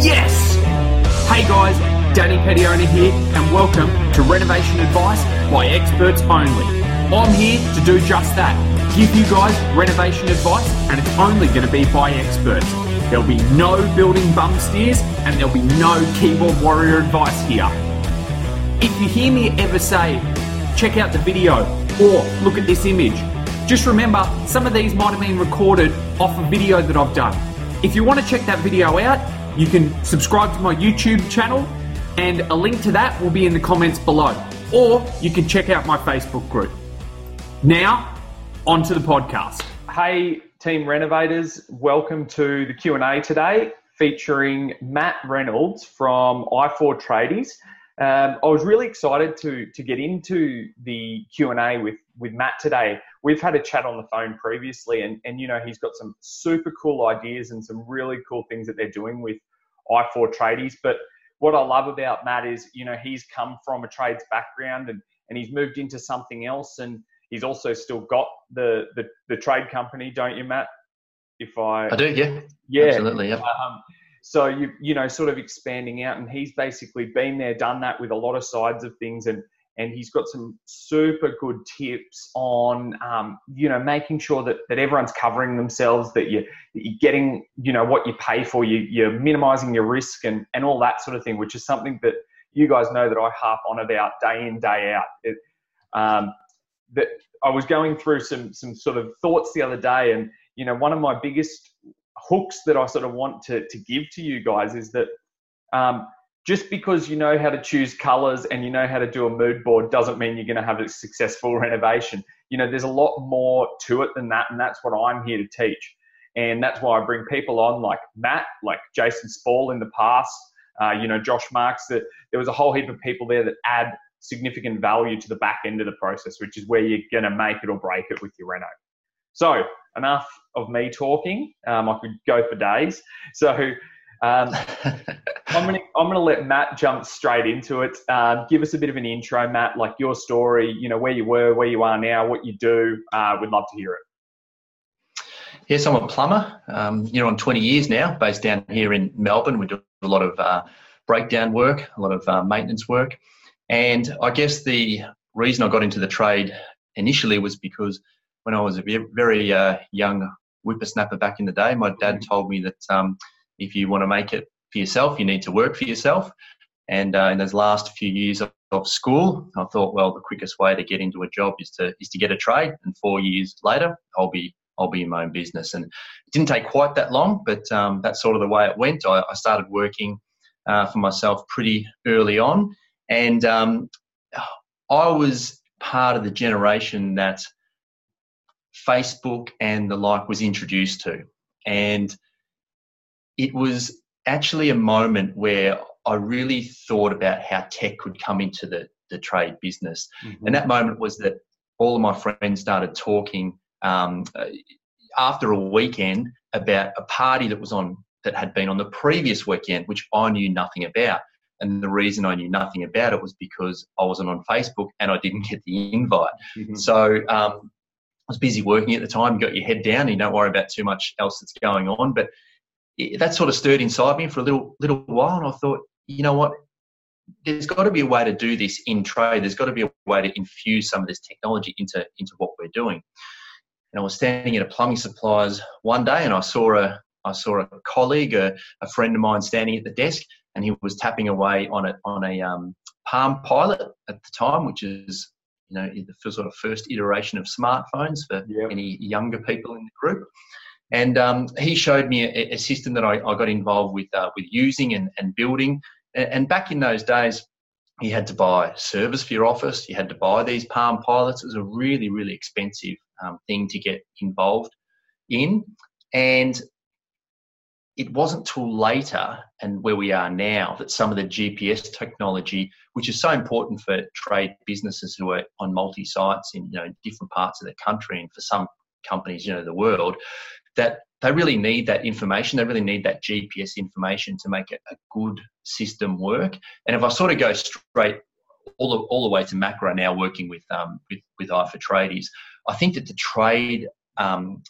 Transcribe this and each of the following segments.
Yes! Hey guys, Danny Petiona here, and welcome to Renovation Advice by Experts Only. I'm here to do just that give you guys renovation advice, and it's only going to be by experts. There'll be no building bum steers, and there'll be no keyboard warrior advice here. If you hear me ever say, check out the video or look at this image, just remember some of these might have been recorded off a video that I've done. If you want to check that video out, you can subscribe to my YouTube channel and a link to that will be in the comments below. Or you can check out my Facebook group. Now, on to the podcast. Hey, team renovators, welcome to the Q&A today featuring Matt Reynolds from i4 Tradies. Um, I was really excited to to get into the Q and A with with Matt today. We've had a chat on the phone previously, and and you know he's got some super cool ideas and some really cool things that they're doing with i4 Tradies. But what I love about Matt is you know he's come from a trades background and and he's moved into something else, and he's also still got the the, the trade company, don't you, Matt? If I I do, yeah, yeah, absolutely, yeah. Um, so you you know sort of expanding out and he's basically been there done that with a lot of sides of things and and he's got some super good tips on um, you know making sure that, that everyone's covering themselves that you that you're getting you know what you pay for you you're minimizing your risk and and all that sort of thing which is something that you guys know that I harp on about day in day out. It, um, that I was going through some some sort of thoughts the other day and you know one of my biggest hooks that I sort of want to, to give to you guys is that um, just because you know how to choose colors and you know how to do a mood board doesn't mean you're going to have a successful renovation. You know, there's a lot more to it than that, and that's what I'm here to teach. And that's why I bring people on like Matt, like Jason Spall in the past, uh, you know, Josh Marks, that there was a whole heap of people there that add significant value to the back end of the process, which is where you're going to make it or break it with your reno. So enough of me talking. Um, I could go for days. So um, I'm gonna I'm gonna let Matt jump straight into it. Uh, give us a bit of an intro, Matt, like your story. You know where you were, where you are now, what you do. Uh, we'd love to hear it. Yes, I'm a plumber. Um, you know, I'm 20 years now, based down here in Melbourne. We do a lot of uh, breakdown work, a lot of uh, maintenance work, and I guess the reason I got into the trade initially was because when I was a very uh, young whippersnapper back in the day, my dad told me that um, if you want to make it for yourself, you need to work for yourself. And uh, in those last few years of, of, school, I thought, well, the quickest way to get into a job is to is to get a trade. And four years later, I'll be I'll be in my own business. And it didn't take quite that long, but um, that's sort of the way it went. I, I started working uh, for myself pretty early on, and um, I was part of the generation that Facebook and the like was introduced to. And it was actually a moment where I really thought about how tech could come into the, the trade business. Mm-hmm. And that moment was that all of my friends started talking um, uh, after a weekend about a party that was on that had been on the previous weekend, which I knew nothing about. And the reason I knew nothing about it was because I wasn't on Facebook and I didn't get the invite. Mm-hmm. So um, I was busy working at the time. You got your head down. And you don't worry about too much else that's going on. But it, that sort of stirred inside me for a little little while, and I thought, you know what? There's got to be a way to do this in trade. There's got to be a way to infuse some of this technology into into what we're doing. And I was standing at a plumbing supplies one day, and I saw a I saw a colleague, a, a friend of mine, standing at the desk, and he was tapping away on a on a um, Palm Pilot at the time, which is you know, the sort of first iteration of smartphones for yep. any younger people in the group. And um, he showed me a, a system that I, I, got involved with uh, with using and, and building. And, and, back in those days, you had to buy servers for your office. You had to buy these Palm Pilots. It was a really, really expensive um, thing to get involved in. And it wasn't till later and where we are now that some of the GPS technology, which is so important for trade businesses who are on multi sites in you know different parts of the country and for some companies, you know, the world, that they really need that information. They really need that GPS information to make a, good system work. And if I sort of go straight all the, all the way to macro now, working with um, with with i4 Tradies, I think that the trade um,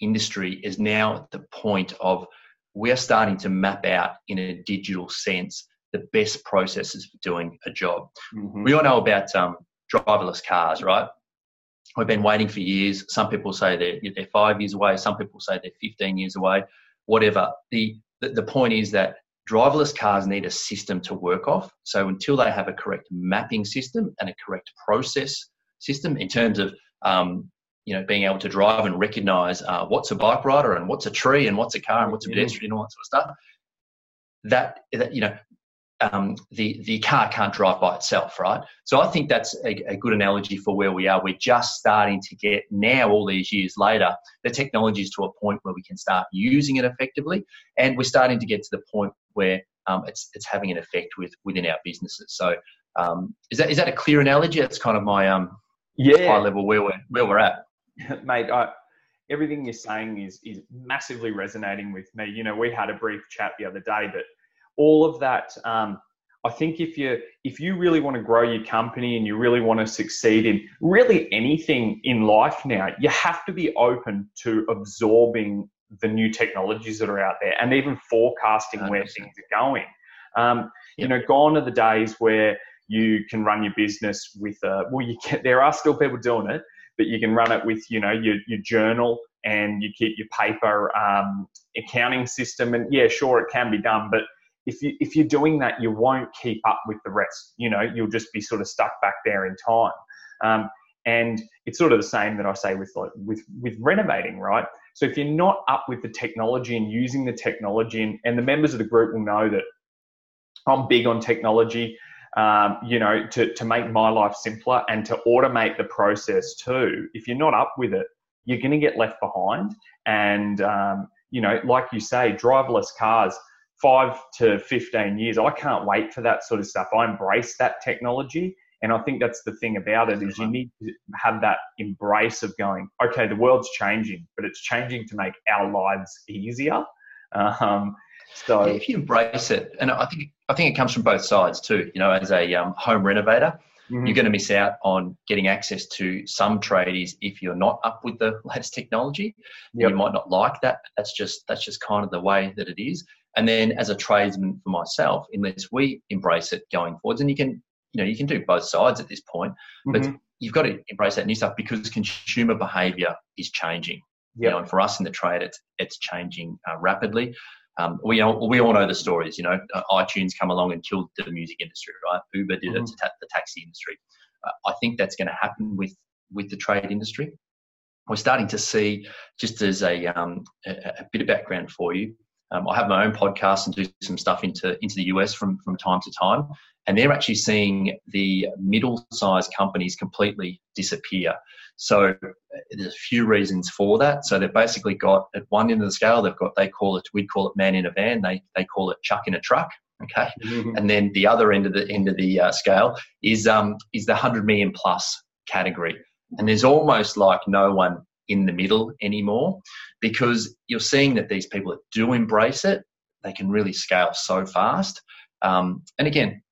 industry is now at the point of we're starting to map out in a digital sense the best processes for doing a job. Mm-hmm. We all know about um, driverless cars, right? We've been waiting for years. Some people say they're, they're five years away. Some people say they're 15 years away. Whatever. The, the, the point is that driverless cars need a system to work off. So until they have a correct mapping system and a correct process system in terms of um, you know, being able to drive and recognize uh, what's a bike rider and what's a tree and what's a car and what's a pedestrian and all that sort of stuff. That, that you know, um, the the car can't drive by itself, right? So I think that's a, a, good analogy for where we are. We're just starting to get now, all these years later, the technology is to a point where we can start using it effectively, and we're starting to get to the point where um, it's it's having an effect with within our businesses. So um, is that is that a clear analogy? That's kind of my um yeah high level where we're where we're at. mate, I, everything you're saying is is massively resonating with me. You know, we had a brief chat the other day, but all of that. Um, I think if you if you really want to grow your company and you really want to succeed in really anything in life now, you have to be open to absorbing the new technologies that are out there and even forecasting where things are going. Um. You know, gone are the days where you can run your business with a well, you can, there are still people doing it, but you can run it with you know your, your journal and you keep your paper um, accounting system and yeah sure it can be done but if you if you're doing that you won't keep up with the rest you know you'll just be sort of stuck back there in time um, and it's sort of the same that I say with like with with renovating right so if you're not up with the technology and using the technology and, and the members of the group will know that I'm big on technology um, you know, to, to make my life simpler and to automate the process too. If you're not up with it, you're going to get left behind. And, um, you know, like you say, driverless cars, five to 15 years, I can't wait for that sort of stuff. I embrace that technology. And I think that's the thing about it is you need to have that embrace of going, okay, the world's changing, but it's changing to make our lives easier. Um, so yeah, if you embrace it, and I think I think it comes from both sides too. You know, as a um, home renovator, mm-hmm. you're going to miss out on getting access to some tradies if you're not up with the latest technology. Yep. You might not like that. That's just that's just kind of the way that it is. And then as a tradesman for myself, unless we embrace it going forwards, and you can you know you can do both sides at this point, but mm-hmm. you've got to embrace that new stuff because consumer behaviour is changing. Yep. You know, and for us in the trade, it's it's changing uh, rapidly. Um, we all, we all know the stories. You know, uh, iTunes come along and killed the music industry, right? Uber did mm-hmm. it to ta- the taxi industry. Uh, I think that's going to happen with with the trade industry. We're starting to see, just as a, um, a, a bit of background for you, um, I have my own podcast and do some stuff into into the US from from time to time, and they're actually seeing the middle sized companies completely disappear. So there's a few reasons for that. So they've basically got at one end of the scale, they've got they call it we call it man in a van, they they call it chuck in a truck. Okay, mm-hmm. and then the other end of the end of the uh, scale is um is the hundred million plus category, and there's almost like no one in the middle anymore because you're seeing that these people that do embrace it, they can really scale so fast. Um, and again,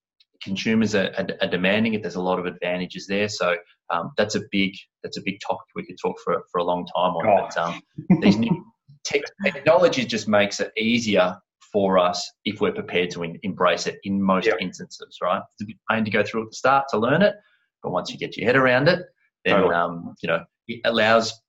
consumers are, are, are, demanding it. There's a lot of advantages there. So um, that's a big that's a big topic we could talk for for a long time on. But um, these new technology just makes it easier for us if we're prepared to in, embrace it in most yeah. instances. Right? It's a bit pain to go through at the start to learn it, but once you get your head around it, then um, you know it allows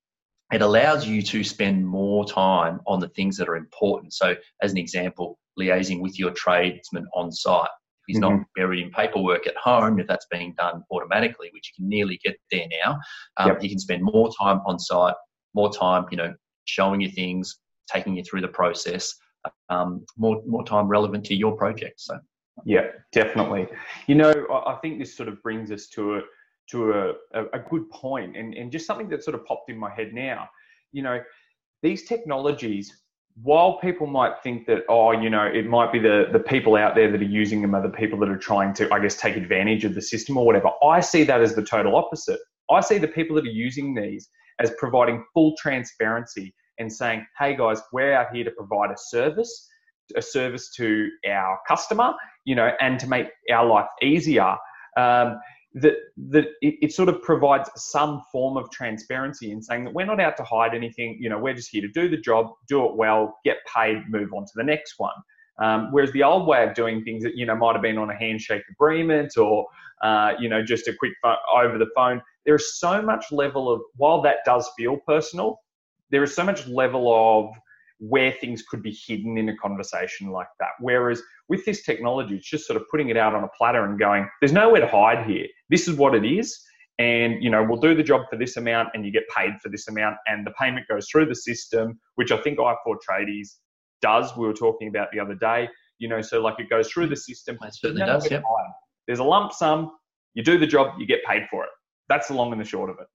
it allows you to spend more time on the things that are important. So, as an example, liaising with your tradesman on site. If he's mm-hmm. not buried in paperwork at home, if that's being done automatically, which you can nearly get there now, um, yep. you can spend more time on site, more time, you know, showing you things, taking you through the process, um, more more time relevant to your project. So, yeah, definitely. You know, I think this sort of brings us to a to a, a, a good point and, and just something that sort of popped in my head now. You know, these technologies while people might think that, oh, you know, it might be the, the people out there that are using them are the people that are trying to, I guess, take advantage of the system or whatever, I see that as the total opposite. I see the people that are using these as providing full transparency and saying, hey guys, we're out here to provide a service, a service to our customer, you know, and to make our life easier. Um, that that it, it, sort of provides some form of transparency in saying that we're not out to hide anything. You know, we're just here to do the job, do it well, get paid, move on to the next one. Um, whereas the old way of doing things, that you know, might have been on a handshake agreement or uh, you know just a quick phone, over the phone. There is so much level of while that does feel personal, there is so much level of where things could be hidden in a conversation like that. Whereas with this technology, it's just sort of putting it out on a platter and going, there's nowhere to hide here. This is what it is. And, you know, we'll do the job for this amount and you get paid for this amount. And the payment goes through the system, which I think I4 Tradies does. We were talking about the other day, you know, so like it goes through the system. It certainly does, yep. There's a lump sum, you do the job, you get paid for it. That's the long and the short of it.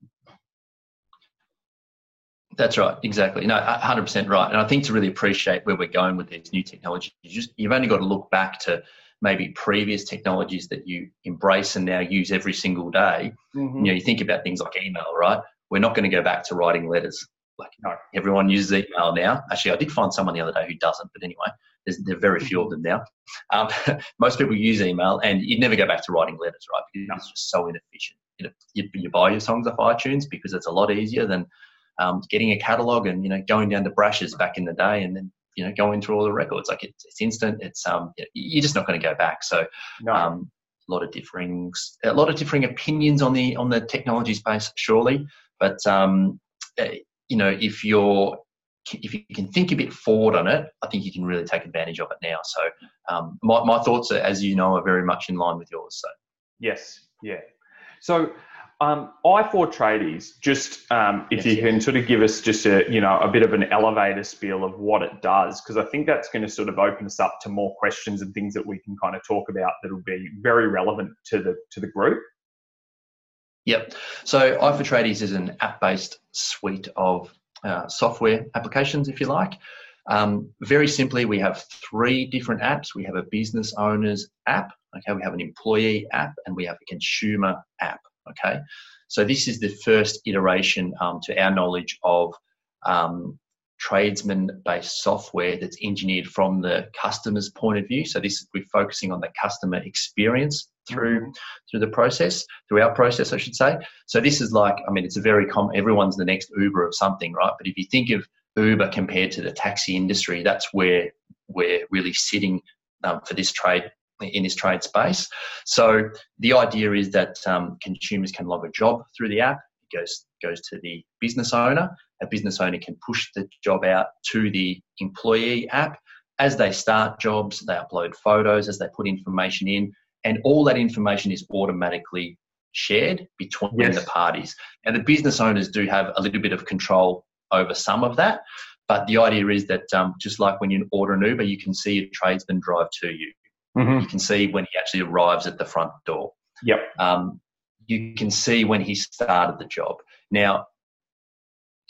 That's right, exactly. No, 100% right. And I think to really appreciate where we're going with these new technologies, you just, you've only got to look back to maybe previous technologies that you embrace and now use every single day. Mm-hmm. You know, you think about things like email, right? We're not going to go back to writing letters. Like no. everyone uses email now. Actually, I did find someone the other day who doesn't, but anyway, there's, there are very few of them now. Um, most people use email, and you'd never go back to writing letters, right? Because it's just so inefficient. You, know, you, you buy your songs off iTunes because it's a lot easier than um, getting a catalog and you know going down to Brash's back in the day and then you know going through all the records like it's, it's instant it's um you're just not going to go back so no. um, a lot of differing a lot of differing opinions on the on the technology space surely but um eh, you know if you're if you can think a bit forward on it, I think you can really take advantage of it now. So um, my, my thoughts, are, as you know, are very much in line with yours. So yes, yeah. So um, i4 Tradies, just um, if yes, you can sort of give us just a you know a bit of an elevator spiel of what it does, because I think that's going to sort of open us up to more questions and things that we can kind of talk about that'll be very relevant to the to the group. Yep. So i4 Tradies is an app-based suite of uh, software applications, if you like. Um, very simply, we have three different apps. We have a business owners app. Okay, we have an employee app, and we have a consumer app. Okay, so this is the first iteration, um, to our knowledge, of um, tradesman-based software that's engineered from the customer's point of view. So this we're focusing on the customer experience through mm-hmm. through the process, through our process, I should say. So this is like, I mean, it's a very common. Everyone's the next Uber of something, right? But if you think of Uber compared to the taxi industry, that's where we're really sitting um, for this trade in this trade space. So the idea is that um, consumers can log a job through the app. It goes goes to the business owner. A business owner can push the job out to the employee app. As they start jobs, they upload photos. As they put information in, and all that information is automatically shared between yes. the parties. And the business owners do have a little bit of control over some of that. But the idea is that um, just like when you order an Uber, you can see a tradesman drive to you. Mm-hmm. You can see when he actually arrives at the front door. Yep. Um, you can see when he started the job. Now,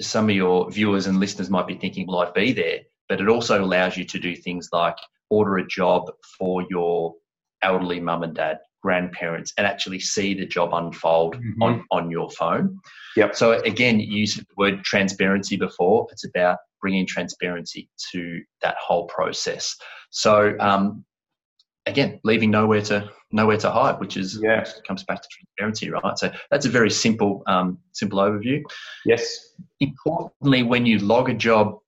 some of your viewers and listeners might be thinking, well, I'd be there. But it also allows you to do things like order a job for your elderly mum and dad, grandparents, and actually see the job unfold mm-hmm. on, on your phone. Yep. So, again, you used the word transparency before. It's about bringing transparency to that whole process. So, um, again, leaving nowhere to nowhere to hide, which is yeah. Which comes back to transparency, right? So that's a very simple um, simple overview. Yes. Importantly, when you log a job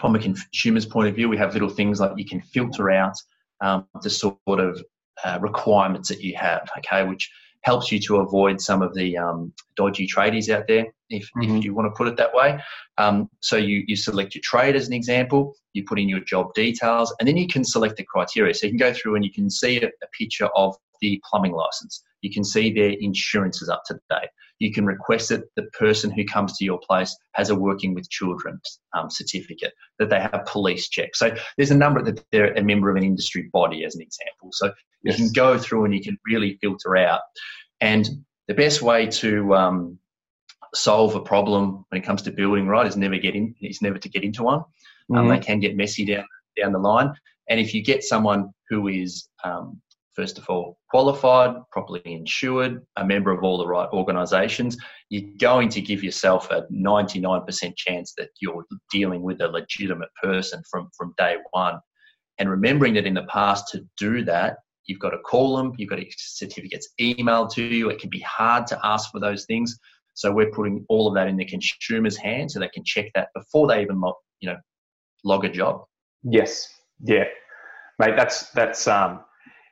from a consumer's point of view, we have little things like you can filter out um, the sort of uh, requirements that you have, okay, which helps you to avoid some of the um, dodgy tradies out there, if, mm-hmm. if you want to put it that way. Um, so you, you select your trade as an example, you put in your job details, and then you can select the criteria. So you can go through and you can see a, a picture of the plumbing license. You can see their insurance is up to date. You can request that the person who comes to your place has a working with children um, certificate, that they have police checks. So there's a number that they're a member of an industry body, as an example. So yes. you can go through and you can really filter out. And the best way to um, solve a problem when it comes to building, right, is never get in. Is never to get into one. Um, mm-hmm. Um, they can get messy down down the line. And if you get someone who is um, first of all, qualified, properly insured, a member of all the right organisations, you're going to give yourself a 99% chance that you're dealing with a legitimate person from, from day one. And remembering that in the past to do that, You've got to call them. You've got to get certificates emailed to you. It can be hard to ask for those things. So we're putting all of that in the consumer's hands so they can check that before they even log, you know, log a job. Yes. Yeah. Mate, that's that's um,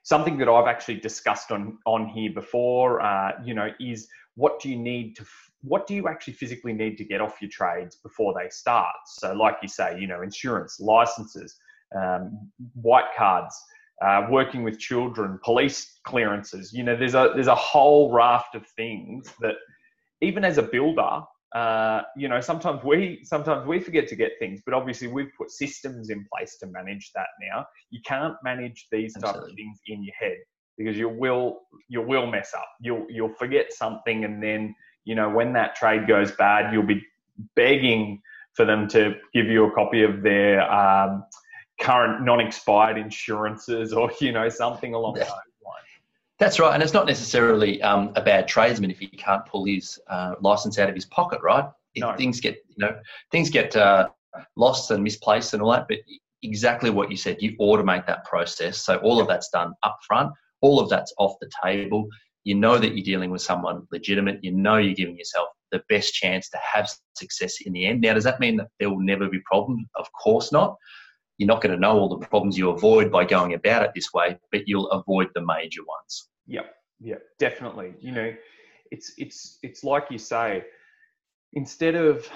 something that I've actually discussed on on here before. Uh, you know, is what do you need to what do you actually physically need to get off your trades before they start? So, like you say, you know, insurance, licenses, um, white cards, uh, working with children, police clearances. You know, there's a there's a whole raft of things that even as a builder, uh, you know, sometimes we sometimes we forget to get things, but obviously we've put systems in place to manage that now. You can't manage these type of things in your head because you will you will mess up. You'll you'll forget something, and then you know when that trade goes bad, you'll be begging for them to give you a copy of their um, current non-expired insurances or you know something along those lines. That's right, and it's not necessarily um, a bad tradesman if he can't pull his uh, license out of his pocket, right? No. Things get you know things get uh, lost and misplaced and all that, but exactly what you said, you automate that process, so all of that's done up front. All of that's off the table. You know that you're dealing with someone legitimate. You know you're giving yourself the best chance to have success in the end. Now, does that mean that there will never be problems? Of course not you're not going to know all the problems you avoid by going about it this way, but you'll avoid the major ones. Yep, yep, definitely. You know, it's it's it's like you say, instead of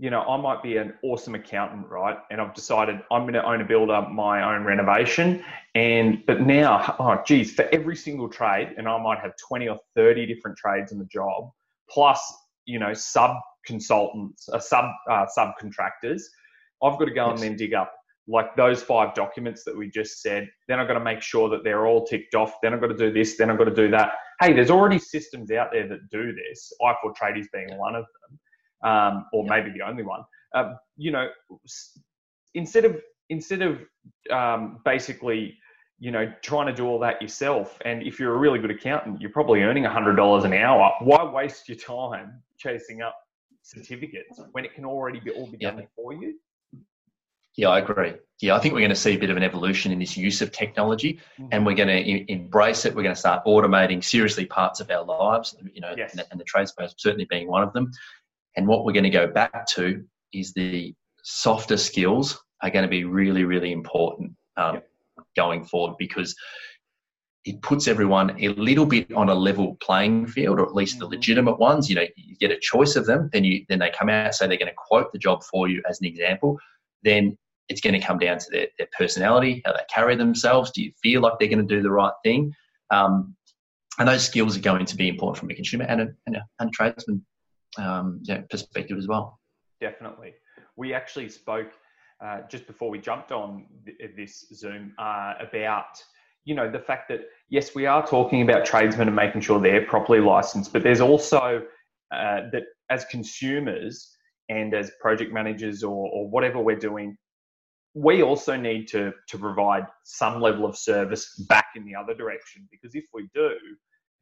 you know, I might be an awesome accountant, right? And I've decided I'm going to own a builder, my own renovation. And but now, oh geez, for every single trade, and I might have 20 or 30 different trades in the job, plus you know, sub consultants, uh, sub uh, subcontractors. I've got to go yes. and then dig up like those five documents that we just said. Then I've got to make sure that they're all ticked off. Then I've got to do this. Then I've got to do that. Hey, there's already systems out there that do this. i4 Tradies being one of them, um, or yeah. maybe the only one. Um, you know, instead of instead of um, basically, you know, trying to do all that yourself, and if you're a really good accountant, you're probably earning hundred dollars an hour. Why waste your time chasing up certificates when it can already be all be done for you? Yeah, I agree. Yeah, I think we're going to see a bit of an evolution in this use of technology, mm-hmm. and we're going to embrace it. We're going to start automating seriously parts of our lives, you know, yes. and, the, and the trade space certainly being one of them. And what we're going to go back to is the softer skills are going to be really, really important um, yep. going forward because it puts everyone a little bit on a level playing field, or at least the mm-hmm. legitimate ones. You know, you get a choice of them, then you then they come out say they're going to quote the job for you as an example. Then it's going to come down to their, their personality, how they carry themselves. Do you feel like they're going to do the right thing? Um, and those skills are going to be important from a consumer and a, and a, and tradesman um, perspective as well. Definitely. We actually spoke uh, just before we jumped on this Zoom uh, about you know the fact that yes, we are talking about tradesmen and making sure they're properly licensed, but there's also uh, that as consumers and as project managers or, or whatever we're doing, we also need to, to provide some level of service back in the other direction because if we do,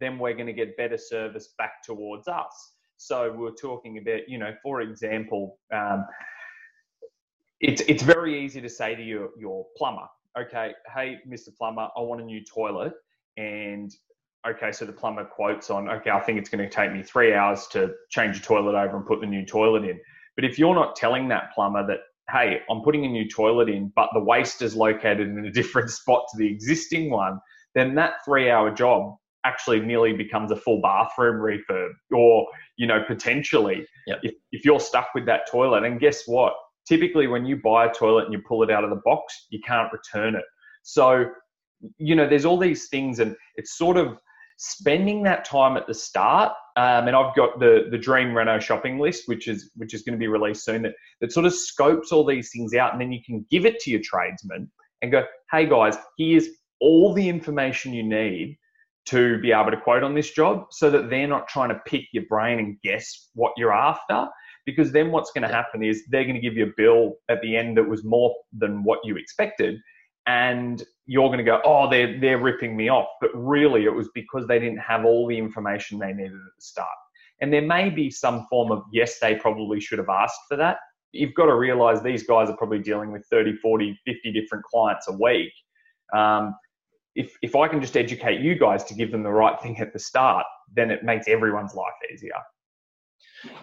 then we're going to get better service back towards us. So we're talking about, you know, for example, um, it's it's very easy to say to your your plumber, okay, hey, Mr. Plumber, I want a new toilet, and okay, so the plumber quotes on, okay, I think it's going to take me three hours to change the toilet over and put the new toilet in. But if you're not telling that plumber that hey, I'm putting a new toilet in, but the waste is located in a different spot to the existing one, then that three hour job actually nearly becomes a full bathroom refurb or, you know, potentially yep. if, if you're stuck with that toilet. And guess what? Typically, when you buy a toilet and you pull it out of the box, you can't return it. So, you know, there's all these things, and it's sort of spending that time at the start, um, and I've got the the Dream Reno shopping list, which is which is going to be released soon. That that sort of scopes all these things out, and then you can give it to your tradesman and go, "Hey guys, here's all the information you need to be able to quote on this job, so that they're not trying to pick your brain and guess what you're after." Because then what's going to happen is they're going to give you a bill at the end that was more than what you expected, and you're going to go, oh, they're, they're ripping me off. But really, it was because they didn't have all the information they needed at the start. And there may be some form of, yes, they probably should have asked for that. You've got to realize these guys are probably dealing with 30, 40, 50 different clients a week. Um, if if I can just educate you guys to give them the right thing at the start, then it makes everyone's life easier.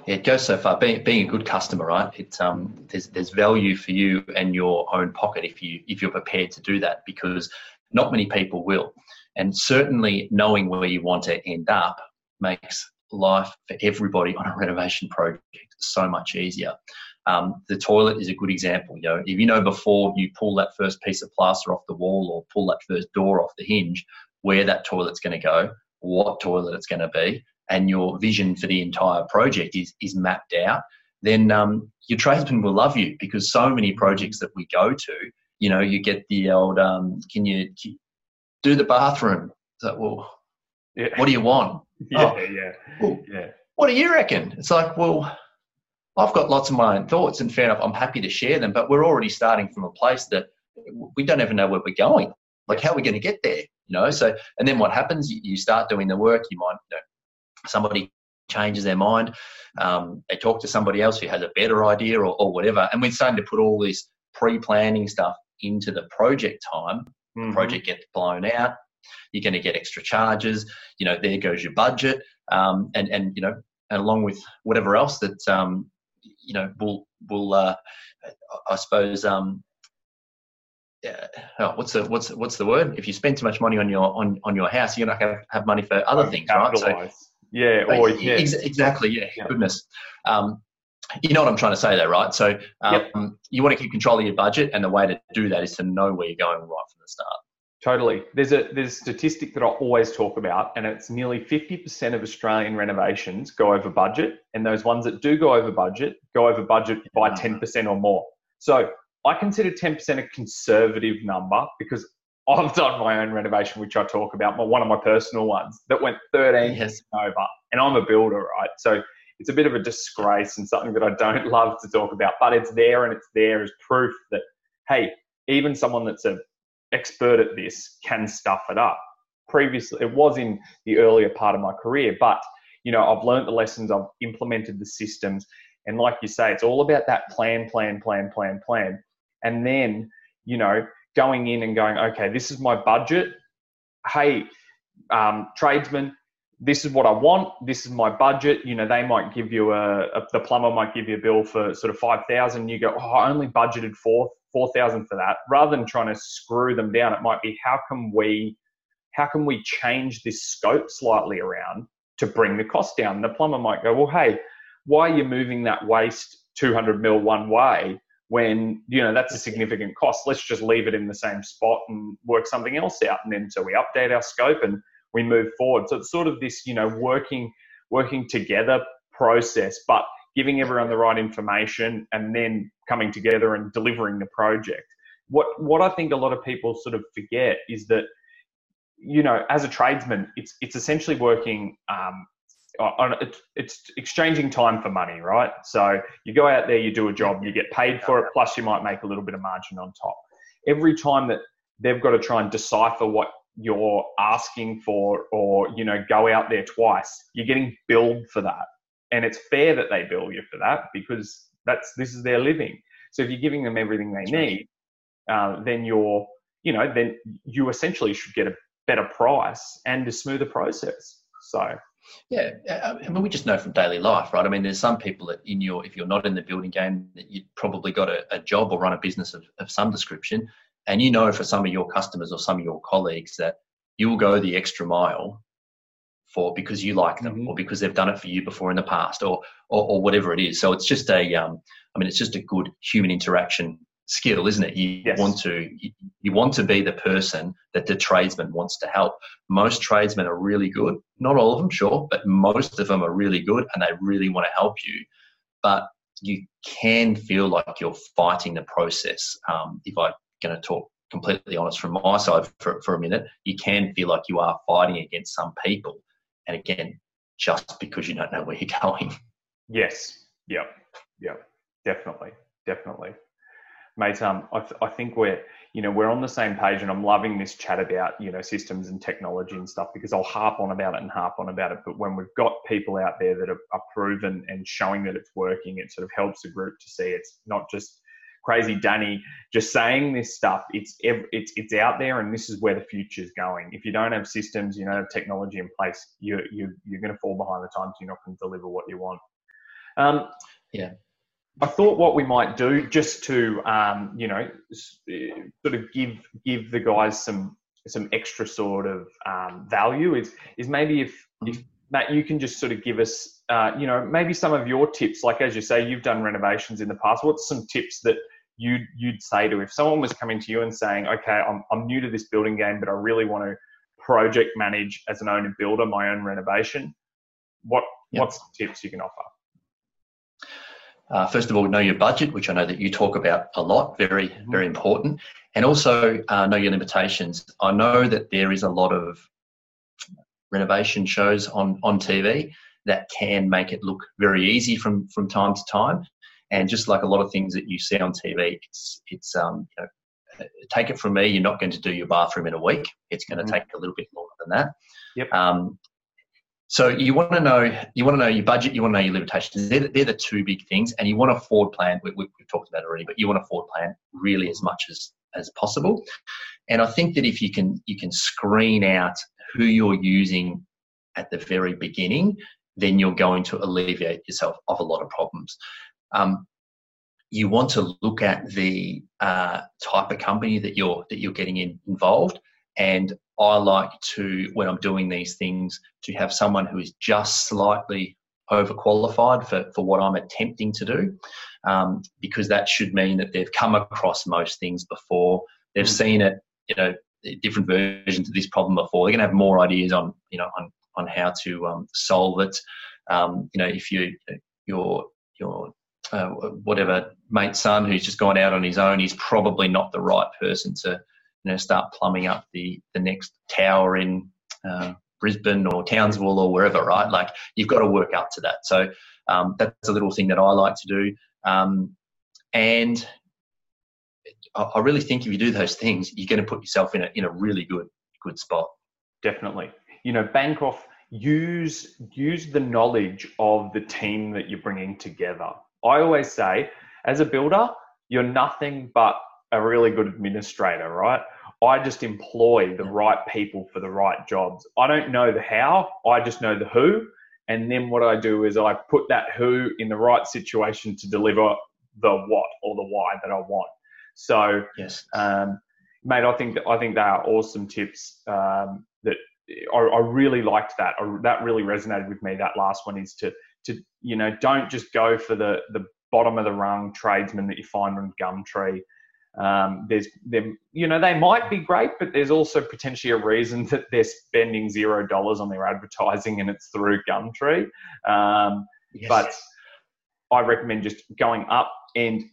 Yeah, it goes so far. Being, being a good customer, right? It's um, there's there's value for you and your own pocket if you if you're prepared to do that because not many people will, and certainly knowing where you want to end up makes life for everybody on a renovation project so much easier. Um, the toilet is a good example. You know, if you know before you pull that first piece of plaster off the wall or pull that first door off the hinge, where that toilet's going to go, what toilet it's going to be, and your vision for the entire project is is mapped out, then um, your tradesmen will love you because so many projects that we go to, you know, you get the old, um, can you do the bathroom? So, well, yeah. what do you want? Yeah, oh, yeah, well, yeah. What do you reckon? It's like, well, I've got lots of my own thoughts, and fair enough, I'm happy to share them. But we're already starting from a place that we don't even know where we're going. Like, how are we going to get there? You know. So, and then what happens? You start doing the work. You might, you know, somebody changes their mind. Um, they talk to somebody else who has a better idea or, or whatever, and we're starting to put all this pre-planning stuff into the project time. Mm-hmm. The project gets blown out. You're going to get extra charges. You know, there goes your budget, um, and and you know, and along with whatever else that um, you know, will will uh, I suppose um, oh, what's the what's what's the word? If you spend too much money on your on, on your house, you're not going to have money for other things, right? So, yeah, or yeah. Ex- exactly, yeah, yeah. goodness. Um, you know what I'm trying to say there, right? So um, yep. you want to keep control of your budget, and the way to do that is to know where you're going right from the start. Totally. There's a there's a statistic that I always talk about, and it's nearly 50% of Australian renovations go over budget, and those ones that do go over budget go over budget by 10% mm-hmm. or more. So I consider 10% a conservative number because I've done my own renovation, which I talk about, one of my personal ones that went 13 yes. over, and I'm a builder, right? So it's a bit of a disgrace and something that I don't love to talk about, but it's there and it's there as proof that hey, even someone that's an expert at this can stuff it up. Previously, it was in the earlier part of my career, but you know, I've learned the lessons, I've implemented the systems, and like you say, it's all about that plan, plan, plan, plan, plan, and then you know, going in and going, okay, this is my budget. Hey, um, tradesman, this is what I want. This is my budget. You know, they might give you a, a the plumber might give you a bill for sort of five thousand. You go, oh, I only budgeted four four thousand for that. Rather than trying to screw them down, it might be how can we how can we change this scope slightly around to bring the cost down? The plumber might go, well, hey, why are you moving that waste 200 mil one way when you know that's a significant cost? Let's just leave it in the same spot and work something else out. And then so we update our scope and we move forward. So it's sort of this, you know, working working together process, but giving everyone the right information and then coming together and delivering the project. What what I think a lot of people sort of forget is that you know, as a tradesman, it's it's essentially working um, on it's, it's exchanging time for money, right? So you go out there, you do a job, you get paid for it, plus you might make a little bit of margin on top. Every time that they've got to try and decipher what you're asking for or you know go out there twice you're getting billed for that and it's fair that they bill you for that because that's this is their living so if you're giving them everything they need uh, then you're you know then you essentially should get a better price and a smoother process so yeah, I mean, we just know from daily life, right? I mean, there's some people that in your, if you're not in the building game, that you've probably got a, a job or run a business of, of some description, and you know for some of your customers or some of your colleagues that you will go the extra mile for because you like them mm-hmm. or because they've done it for you before in the past or, or, or whatever it is. So it's just a, um, I mean, it's just a good human interaction skill, isn't it? You yes. want to you, want to be the person that the tradesman wants to help. Most tradesmen are really good, not all of them, sure, but most of them are really good and they really want to help you. But you can feel like you're fighting the process. Um, if I'm going to talk completely honest from my side for, for a minute, you can feel like you are fighting against some people. And again, just because you don't know where you're going. Yes. Yep. Yep. Definitely. Definitely. Mate, um, I, th- I think we're, you know, we're on the same page and I'm loving this chat about, you know, systems and technology and stuff because I'll harp on about it and harp on about it. But when we've got people out there that are, are proven and showing that it's working, it sort of helps the group to see it's not just crazy Danny just saying this stuff. It's it's it's out there, and this is where the future is going. If you don't have systems, you don't have technology in place, you you you're going to fall behind the times. You're not going to deliver what you want. Um, yeah. I thought what we might do just to, um, you know, sort of give give the guys some some extra sort of um, value is is maybe if, if Matt, you can just sort of give us, uh, you know, maybe some of your tips. Like as you say, you've done renovations in the past. What's some tips that you'd you'd say to if someone was coming to you and saying, okay, I'm I'm new to this building game, but I really want to project manage as an owner builder my own renovation. What yep. what's tips you can offer? Uh, first of all, know your budget, which I know that you talk about a lot, very, mm-hmm. very important. And also uh, know your limitations. I know that there is a lot of renovation shows on, on TV that can make it look very easy from, from time to time. And just like a lot of things that you see on TV, it's, it's um, you know, take it from me, you're not going to do your bathroom in a week. It's going to mm-hmm. take a little bit longer than that. Yep. Um, so you want to know you want to know your budget, you want to know your limitations. They're, they're the two big things, and you want a forward plan. We, we, we've talked about already, but you want a forward plan really as much as as possible. And I think that if you can you can screen out who you're using at the very beginning, then you're going to alleviate yourself of a lot of problems. Um, you want to look at the uh, type of company that you're that you're getting in, involved, and I like to, when I'm doing these things, to have someone who is just slightly overqualified for, for what I'm attempting to do, um, because that should mean that they've come across most things before, they've mm. seen it, you know, different versions of this problem before. They're going to have more ideas on, you know, on, on how to um, solve it. Um, you know, if you, your, your, uh, whatever mate son who's just gone out on his own, he's probably not the right person to you know, start plumbing up the, the next tower in uh, Brisbane or Townsville or wherever, right? Like you've got to work up to that. So um, that's a little thing that I like to do. Um, and I, I really think if you do those things, you're going to put yourself in a, in a really good, good spot. Definitely. You know, bank off, use, use the knowledge of the team that you're bringing together. I always say, as a builder, you're nothing but a really good administrator, right? I just employ the right people for the right jobs. I don't know the how, I just know the who. And then what I do is I put that who in the right situation to deliver the what or the why that I want. So, yes, um, mate, I think that, I think they are awesome tips. Um, that I, I, really liked that. I, that really resonated with me. That last one is to to you know don't just go for the the bottom of the rung tradesman that you find on Gumtree. Um, there's them, you know, they might be great, but there's also potentially a reason that they're spending zero dollars on their advertising and it's through Gumtree. Um, yes. But I recommend just going up and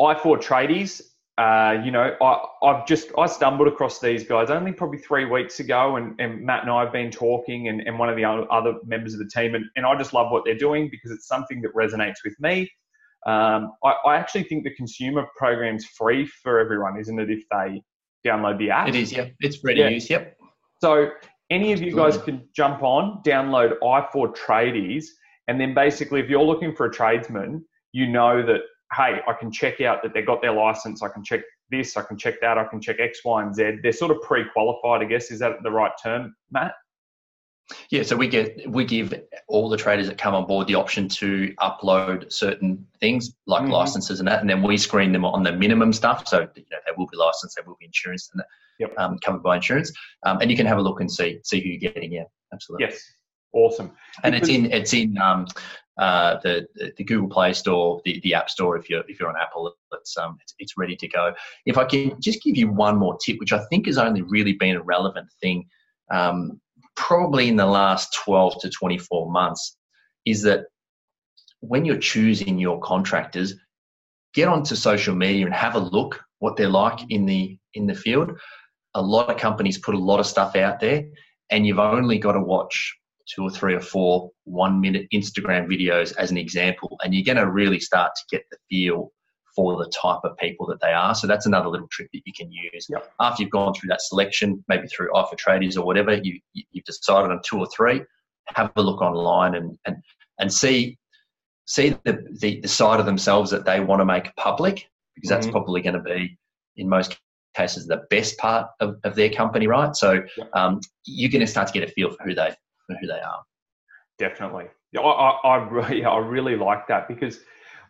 i4 tradies. Uh, you know, I, I've just I stumbled across these guys only probably three weeks ago, and, and Matt and I have been talking, and, and one of the other members of the team, and, and I just love what they're doing because it's something that resonates with me. Um, I, I, actually think the consumer program's free for everyone, isn't it? If they download the app, it is. Yeah, it's free yeah. to use. Yep. So any of you guys can jump on, download i4 Tradies, and then basically, if you're looking for a tradesman, you know that hey, I can check out that they got their license. I can check this. I can check that. I can check X, Y, and Z. They're sort of pre-qualified, I guess. Is that the right term, Matt? Yeah, so we get we give all the traders that come on board the option to upload certain things like mm-hmm. licenses and that, and then we screen them on the minimum stuff. So you know, they will be licensed, they will be insurance, and yep. um, covered by insurance, um, and you can have a look and see see who you're getting. Yeah, absolutely. Yes, awesome. And because- it's in it's in um, uh, the the Google Play Store, the, the App Store. If you're if you're on Apple, it's um it's, it's ready to go. If I can just give you one more tip, which I think has only really been a relevant thing. Um, probably in the last 12 to 24 months is that when you're choosing your contractors, get onto social media and have a look what they're like in the in the field. A lot of companies put a lot of stuff out there, and you've only got to watch two or three or four one minute Instagram videos as an example, and you're going to really start to get the feel for the type of people that they are. So that's another little trick that you can use. Yep. After you've gone through that selection, maybe through i4 Tradies or whatever, you, you've decided on two or three, have a look online and, and, and see, see the, the, the side of themselves that they want to make public because that's mm-hmm. probably going to be, in most cases, the best part of, of their company, right? So um, you're going to start to get a feel for who they for who they are. Definitely, I, I, I really, I really like that because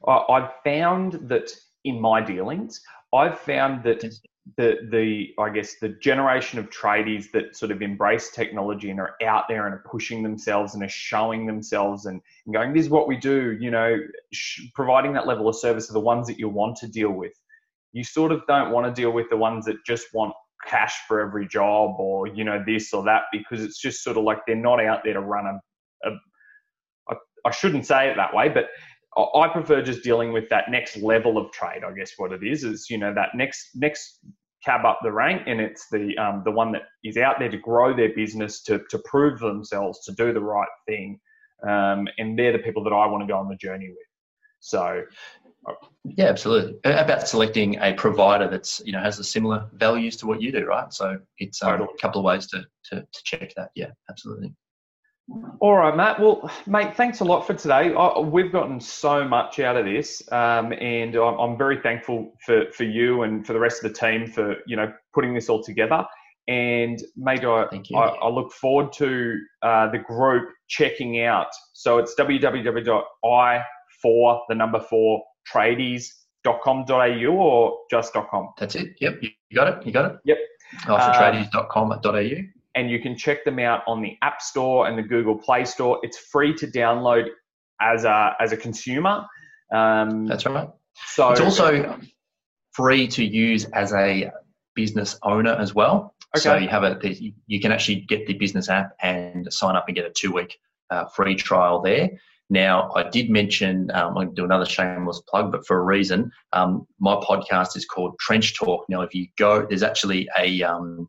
I've found that in my dealings, I've found that mm. the the I guess the generation of tradies that sort of embrace technology and are out there and are pushing themselves and are showing themselves and, and going, this is what we do. You know, sh- providing that level of service are the ones that you want to deal with. You sort of don't want to deal with the ones that just want cash for every job or you know this or that because it's just sort of like they're not out there to run a, a I, I shouldn't say it that way, but I prefer just dealing with that next level of trade. I guess what it is is you know that next next cab up the rank, and it's the um, the one that is out there to grow their business, to to prove themselves, to do the right thing, um, and they're the people that I want to go on the journey with. So. Uh, yeah, absolutely. About selecting a provider that's you know has the similar values to what you do, right? So it's um, a couple of ways to, to to check that. Yeah, absolutely. All right, Matt. Well, mate, thanks a lot for today. I, we've gotten so much out of this, um, and I'm, I'm, very thankful for, for you and for the rest of the team for you know putting this all together. And mate, I, I, I, look forward to uh, the group checking out. So it's www.i for the number four tradies.com.au or just .com. That's it. Yep, you got it. You got it. Yep. Oh, for tradies.com.au and you can check them out on the App Store and the Google Play Store. It's free to download as a as a consumer. Um, That's right. So it's also free to use as a business owner as well. Okay. So you have a you can actually get the business app and sign up and get a two week uh, free trial there. Now, I did mention, um, I'm going to do another shameless plug, but for a reason, um, my podcast is called Trench Talk. Now, if you go, there's actually a, um,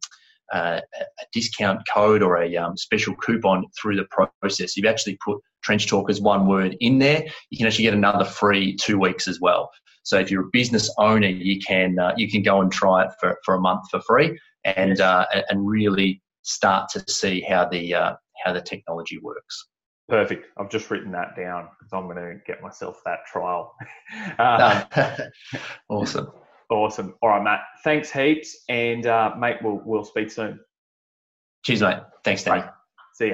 uh, a discount code or a um, special coupon through the process. You've actually put Trench Talk as one word in there. You can actually get another free two weeks as well. So if you're a business owner, you can uh, you can go and try it for, for a month for free and uh, and really start to see how the uh, how the technology works. Perfect. I've just written that down because I'm going to get myself that trial. Uh, awesome. Awesome. All right, Matt. Thanks heaps, and uh, mate, we'll we'll speak soon. Cheers, mate. Thanks. Bye.